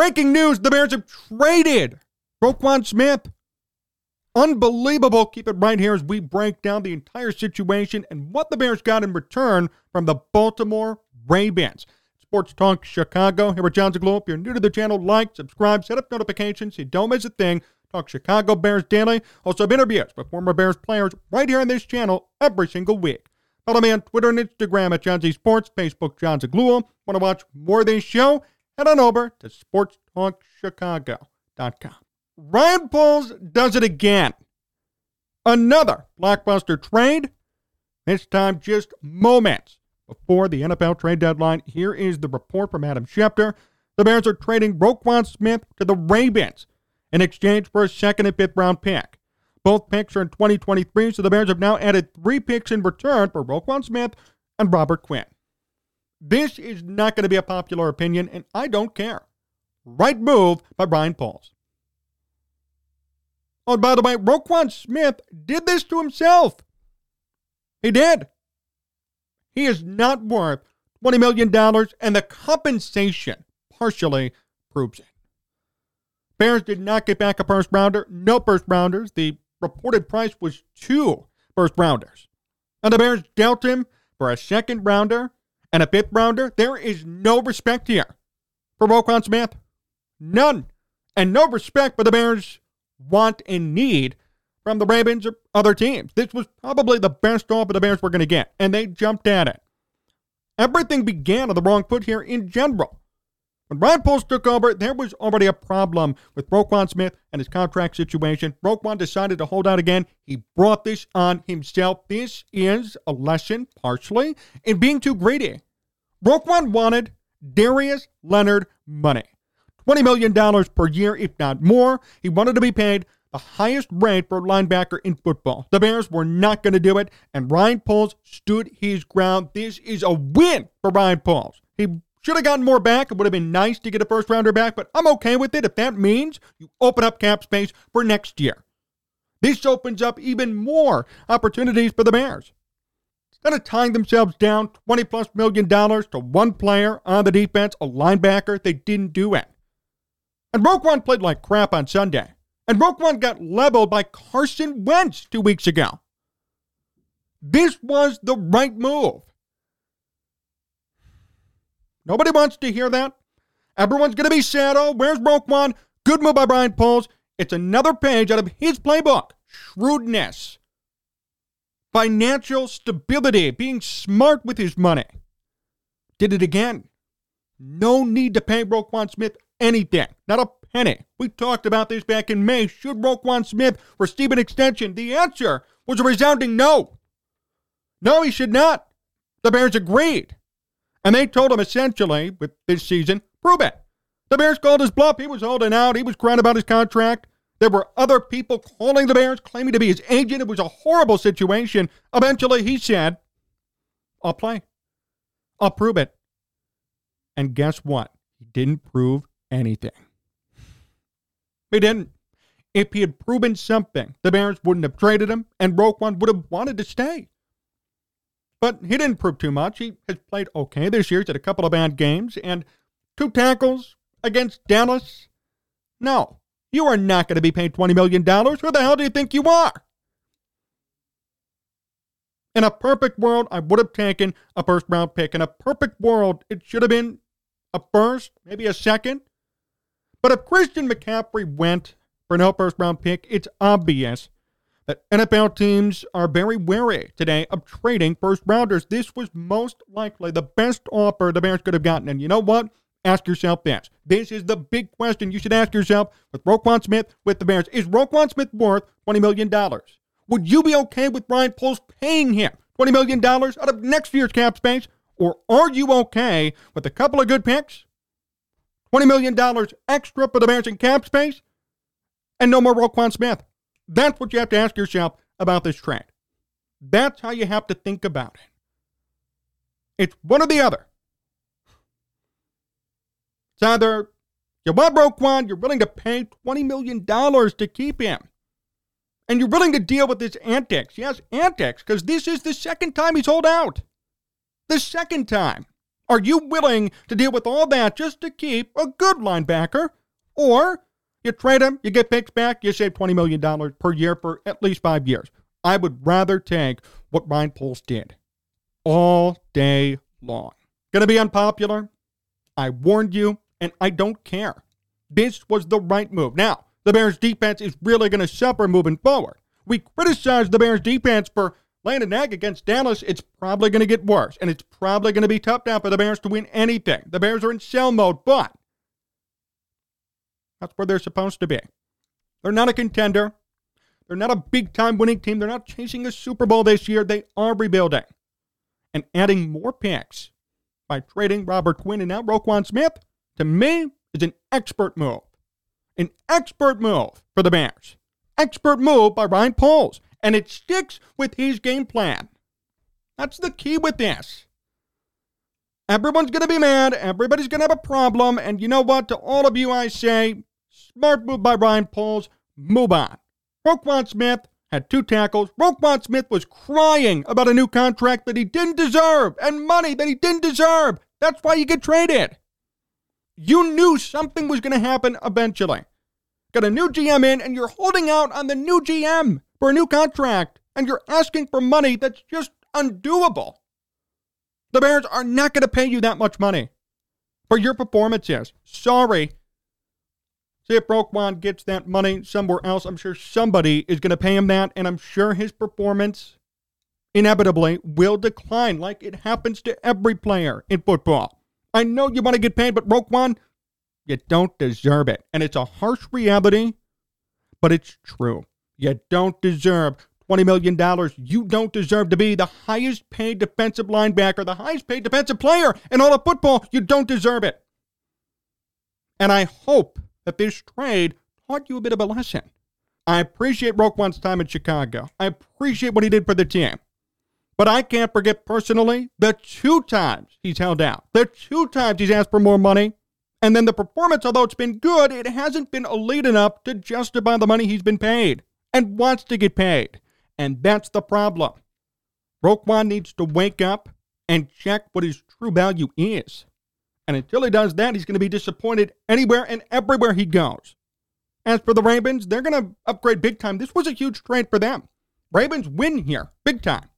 Breaking news the Bears have traded Roquan Smith. Unbelievable. Keep it right here as we break down the entire situation and what the Bears got in return from the Baltimore Ravens. Sports Talk Chicago. Here with Jon Zaghloul. If you're new to the channel, like, subscribe, set up notifications so you don't miss a thing. Talk Chicago Bears daily. Also have interviews with former Bears players right here on this channel every single week. Follow me on Twitter and Instagram at John Z Sports, Facebook Jon Zaghloul. Want to watch more of this show? Head on over to sportstalkchicago.com. Ryan Poles does it again. Another blockbuster trade, this time just moments before the NFL trade deadline. Here is the report from Adam Schefter. The Bears are trading Roquan Smith to the Ravens in exchange for a second and fifth round pick. Both picks are in 2023, so the Bears have now added three picks in return for Roquan Smith and Robert Quinn. This is not going to be a popular opinion, and I don't care. Right move by Ryan Poles. Oh, by the way, Roquan Smith did this to himself. He did. He is not worth $20 million, and the compensation partially proves it. Bears did not get back a first rounder, no first rounders. The reported price was two first rounders. And the Bears dealt him for a second rounder and a fifth rounder. There is no respect here for Roquan Smith. None. And no respect for the Bears' want and need from the Ravens or other teams. This was probably the best offer the Bears were going to get, and they jumped at it. Everything began on the wrong foot here in general. When Ryan Poles took over, there was already a problem with Roquan Smith and his contract situation. Roquan decided to hold out again. He brought this on himself. This is a lesson, partially, in being too greedy. Roquan wanted Darius Leonard money. $20 million per year, if not more. He wanted to be paid the highest rate for a linebacker in football. The Bears were not going to do it, and Ryan Poles stood his ground. This is a win for Ryan Poles. He should have gotten more back. It would have been nice to get a first rounder back, but I'm okay with it if that means you open up cap space for next year. This opens up even more opportunities for the Bears. Instead of tying themselves down 20 plus million dollars to one player on the defense, a linebacker, they didn't do it. And Roquan played like crap on Sunday. And Roquan got leveled by Carson Wentz two weeks ago. This was the right move. Nobody wants to hear that. Everyone's going to be sad. Oh, where's Roquan? Good move by Ryan Poles. It's another page out of his playbook. Shrewdness. Financial stability. Being smart with his money. Did it again. No need to pay Roquan Smith anything. Not a penny. We talked about this back in May. Should Roquan Smith receive an extension? The answer was a resounding no. No, he should not. The Bears agreed. And they told him essentially, with this season, prove it. The Bears called his bluff. He was holding out. He was crying about his contract. There were other people calling the Bears, claiming to be his agent. It was a horrible situation. Eventually, he said, I'll play. I'll prove it. And guess what? He didn't prove anything. He didn't. If he had proven something, the Bears wouldn't have traded him, and Roquan would have wanted to stay. But he didn't prove too much. He has played okay this year. He's had a couple of bad games and two tackles against Dallas. No, you are not going to be paid $20 million. Who the hell do you think you are? In a perfect world, I would have taken a first round pick. In a perfect world, it should have been a first, maybe a second. But if Christian McCaffrey went for no first round pick, it's obvious Uh, that NFL teams are very wary today of trading first rounders. This was most likely the best offer the Bears could have gotten. And you know what? Ask yourself this. This is the big question you should ask yourself with Roquan Smith with the Bears. Is Roquan Smith worth $20 million? Would you be okay with Ryan Poles paying him $20 million out of next year's cap space? Or are you okay with a couple of good picks? $20 million extra for the Bears in cap space? And no more Roquan Smith. That's what you have to ask yourself about this trade. That's how you have to think about it. It's one or the other. It's either you want Roquan, you're willing to pay $20 million to keep him. And you're willing to deal with his antics. Yes, antics, because this is the second time he's holed out. The second time. Are you willing to deal with all that just to keep a good linebacker? Or you trade him, you get picks back, you save $20 million per year for at least five years. I would rather take what Ryan Poles did all day long. Gonna be unpopular? I warned you, and I don't care. This was the right move. Now, the Bears defense is really to suffer moving forward. We criticize the Bears defense for laying an egg against Dallas. It's probably to get worse, and it's probably to be tough now for the Bears to win anything. The Bears are in shell mode, but that's where they're supposed to be. They're not a contender. They're not a big time winning team. They're not chasing a Super Bowl this year. They are rebuilding. And adding more picks by trading Robert Quinn and now Roquan Smith, to me, is an expert move. An expert move for the Bears. Expert move by Ryan Poles. And it sticks with his game plan. That's the key with this. Everyone's going to be mad. Everybody's going to have a problem. And you know what? To all of you, I say, smart move by Ryan Poles. Move on. Roquan Smith had two tackles. Roquan Smith was crying about a new contract that he didn't deserve and money that he didn't deserve. That's why you get traded. You knew something was going to happen eventually. Got a new GM in, and you're holding out on the new GM for a new contract, and you're asking for money that's just undoable. The Bears are not going to pay you that much money for your performances. Sorry, If Roquan gets that money somewhere else. I'm sure somebody is going to pay him that, and I'm sure his performance inevitably will decline like it happens to every player in football. I know you want to get paid, but Roquan, you don't deserve it. And it's a harsh reality, but it's true. You don't deserve $20 million. You don't deserve to be the highest paid defensive linebacker, the highest paid defensive player in all of football. You don't deserve it. And I hope that this trade taught you a bit of a lesson. I appreciate Roquan's time in Chicago. I appreciate what he did for the team. But I can't forget personally the two times he's held out, the two times he's asked for more money. And then the performance, although it's been good, it hasn't been elite enough to justify the money he's been paid and wants to get paid. And that's the problem. Roquan needs to wake up and check what his true value is. And until he does that, he's going to be disappointed anywhere and everywhere he goes. As for the Ravens, they're going to upgrade big time. This was a huge trade for them. Ravens win here, big time.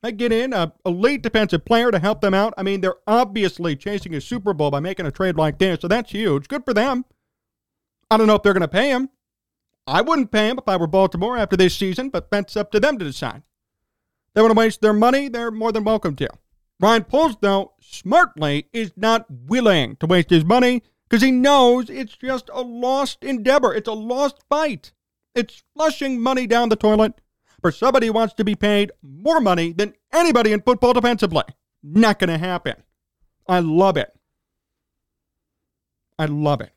They get in a elite defensive player to help them out. I mean, they're obviously chasing a Super Bowl by making a trade like this, so that's huge. Good for them. I don't know if they're going to pay him. I wouldn't pay him if I were Baltimore after this season, but that's up to them to decide. They want to waste their money, they're more than welcome to. Ryan Poles, though, smartly is not willing to waste his money because he knows it's just a lost endeavor. It's a lost fight. It's flushing money down the toilet for somebody who wants to be paid more money than anybody in football defensively. Not going to happen. I love it. I love it.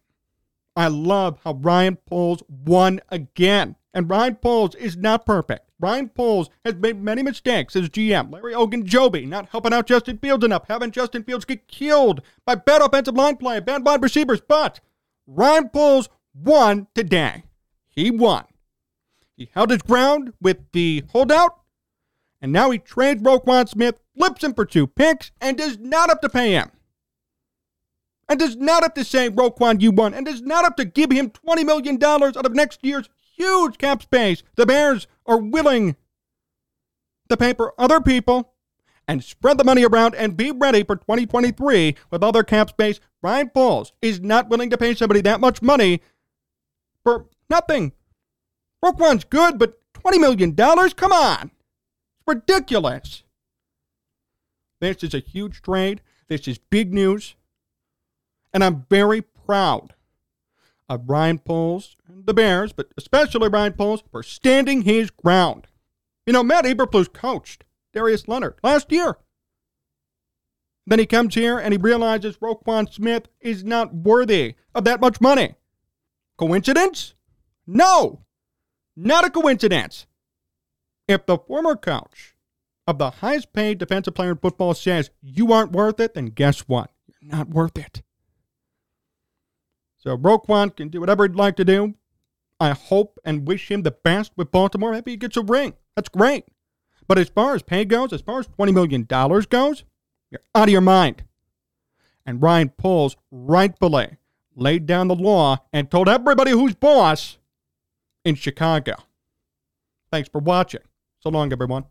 I love how Ryan Poles won again. And Ryan Poles is not perfect. Ryan Poles has made many mistakes as GM. Larry Ogunjobi not helping out Justin Fields enough, having Justin Fields get killed by bad offensive line play, bad wide receivers. But Ryan Poles won today. He won. He held his ground with the holdout, and now he trades Roquan Smith, flips him for two picks, and does not have to pay him. And does not have to say, Roquan, you won, and does not have to give him $20 million out of next year's huge cap space. The Bears are willing to pay for other people and spread the money around and be ready for 2023 with other cap space. Ryan Poles is not willing to pay somebody that much money for nothing. Roquan's good, but $20 million? Come on. It's ridiculous. This is a huge trade. This is big news. And I'm very proud Uh, of Ryan Poles and the Bears, but especially Ryan Poles, for standing his ground. You know, Matt Eberflus coached Darius Leonard last year. Then he comes here and he realizes Roquan Smith is not worthy of that much money. Coincidence? No, not a coincidence. If the former coach of the highest paid defensive player in football says you aren't worth it, then guess what? You're not worth it. So Roquan can do whatever he'd like to do. I hope and wish him the best with Baltimore. Maybe he gets a ring. That's great. But as far as pay goes, as far as $20 million goes, you're out of your mind. And Ryan Poles rightfully laid down the law and told everybody who's boss in Chicago. Thanks for watching. So long, everyone.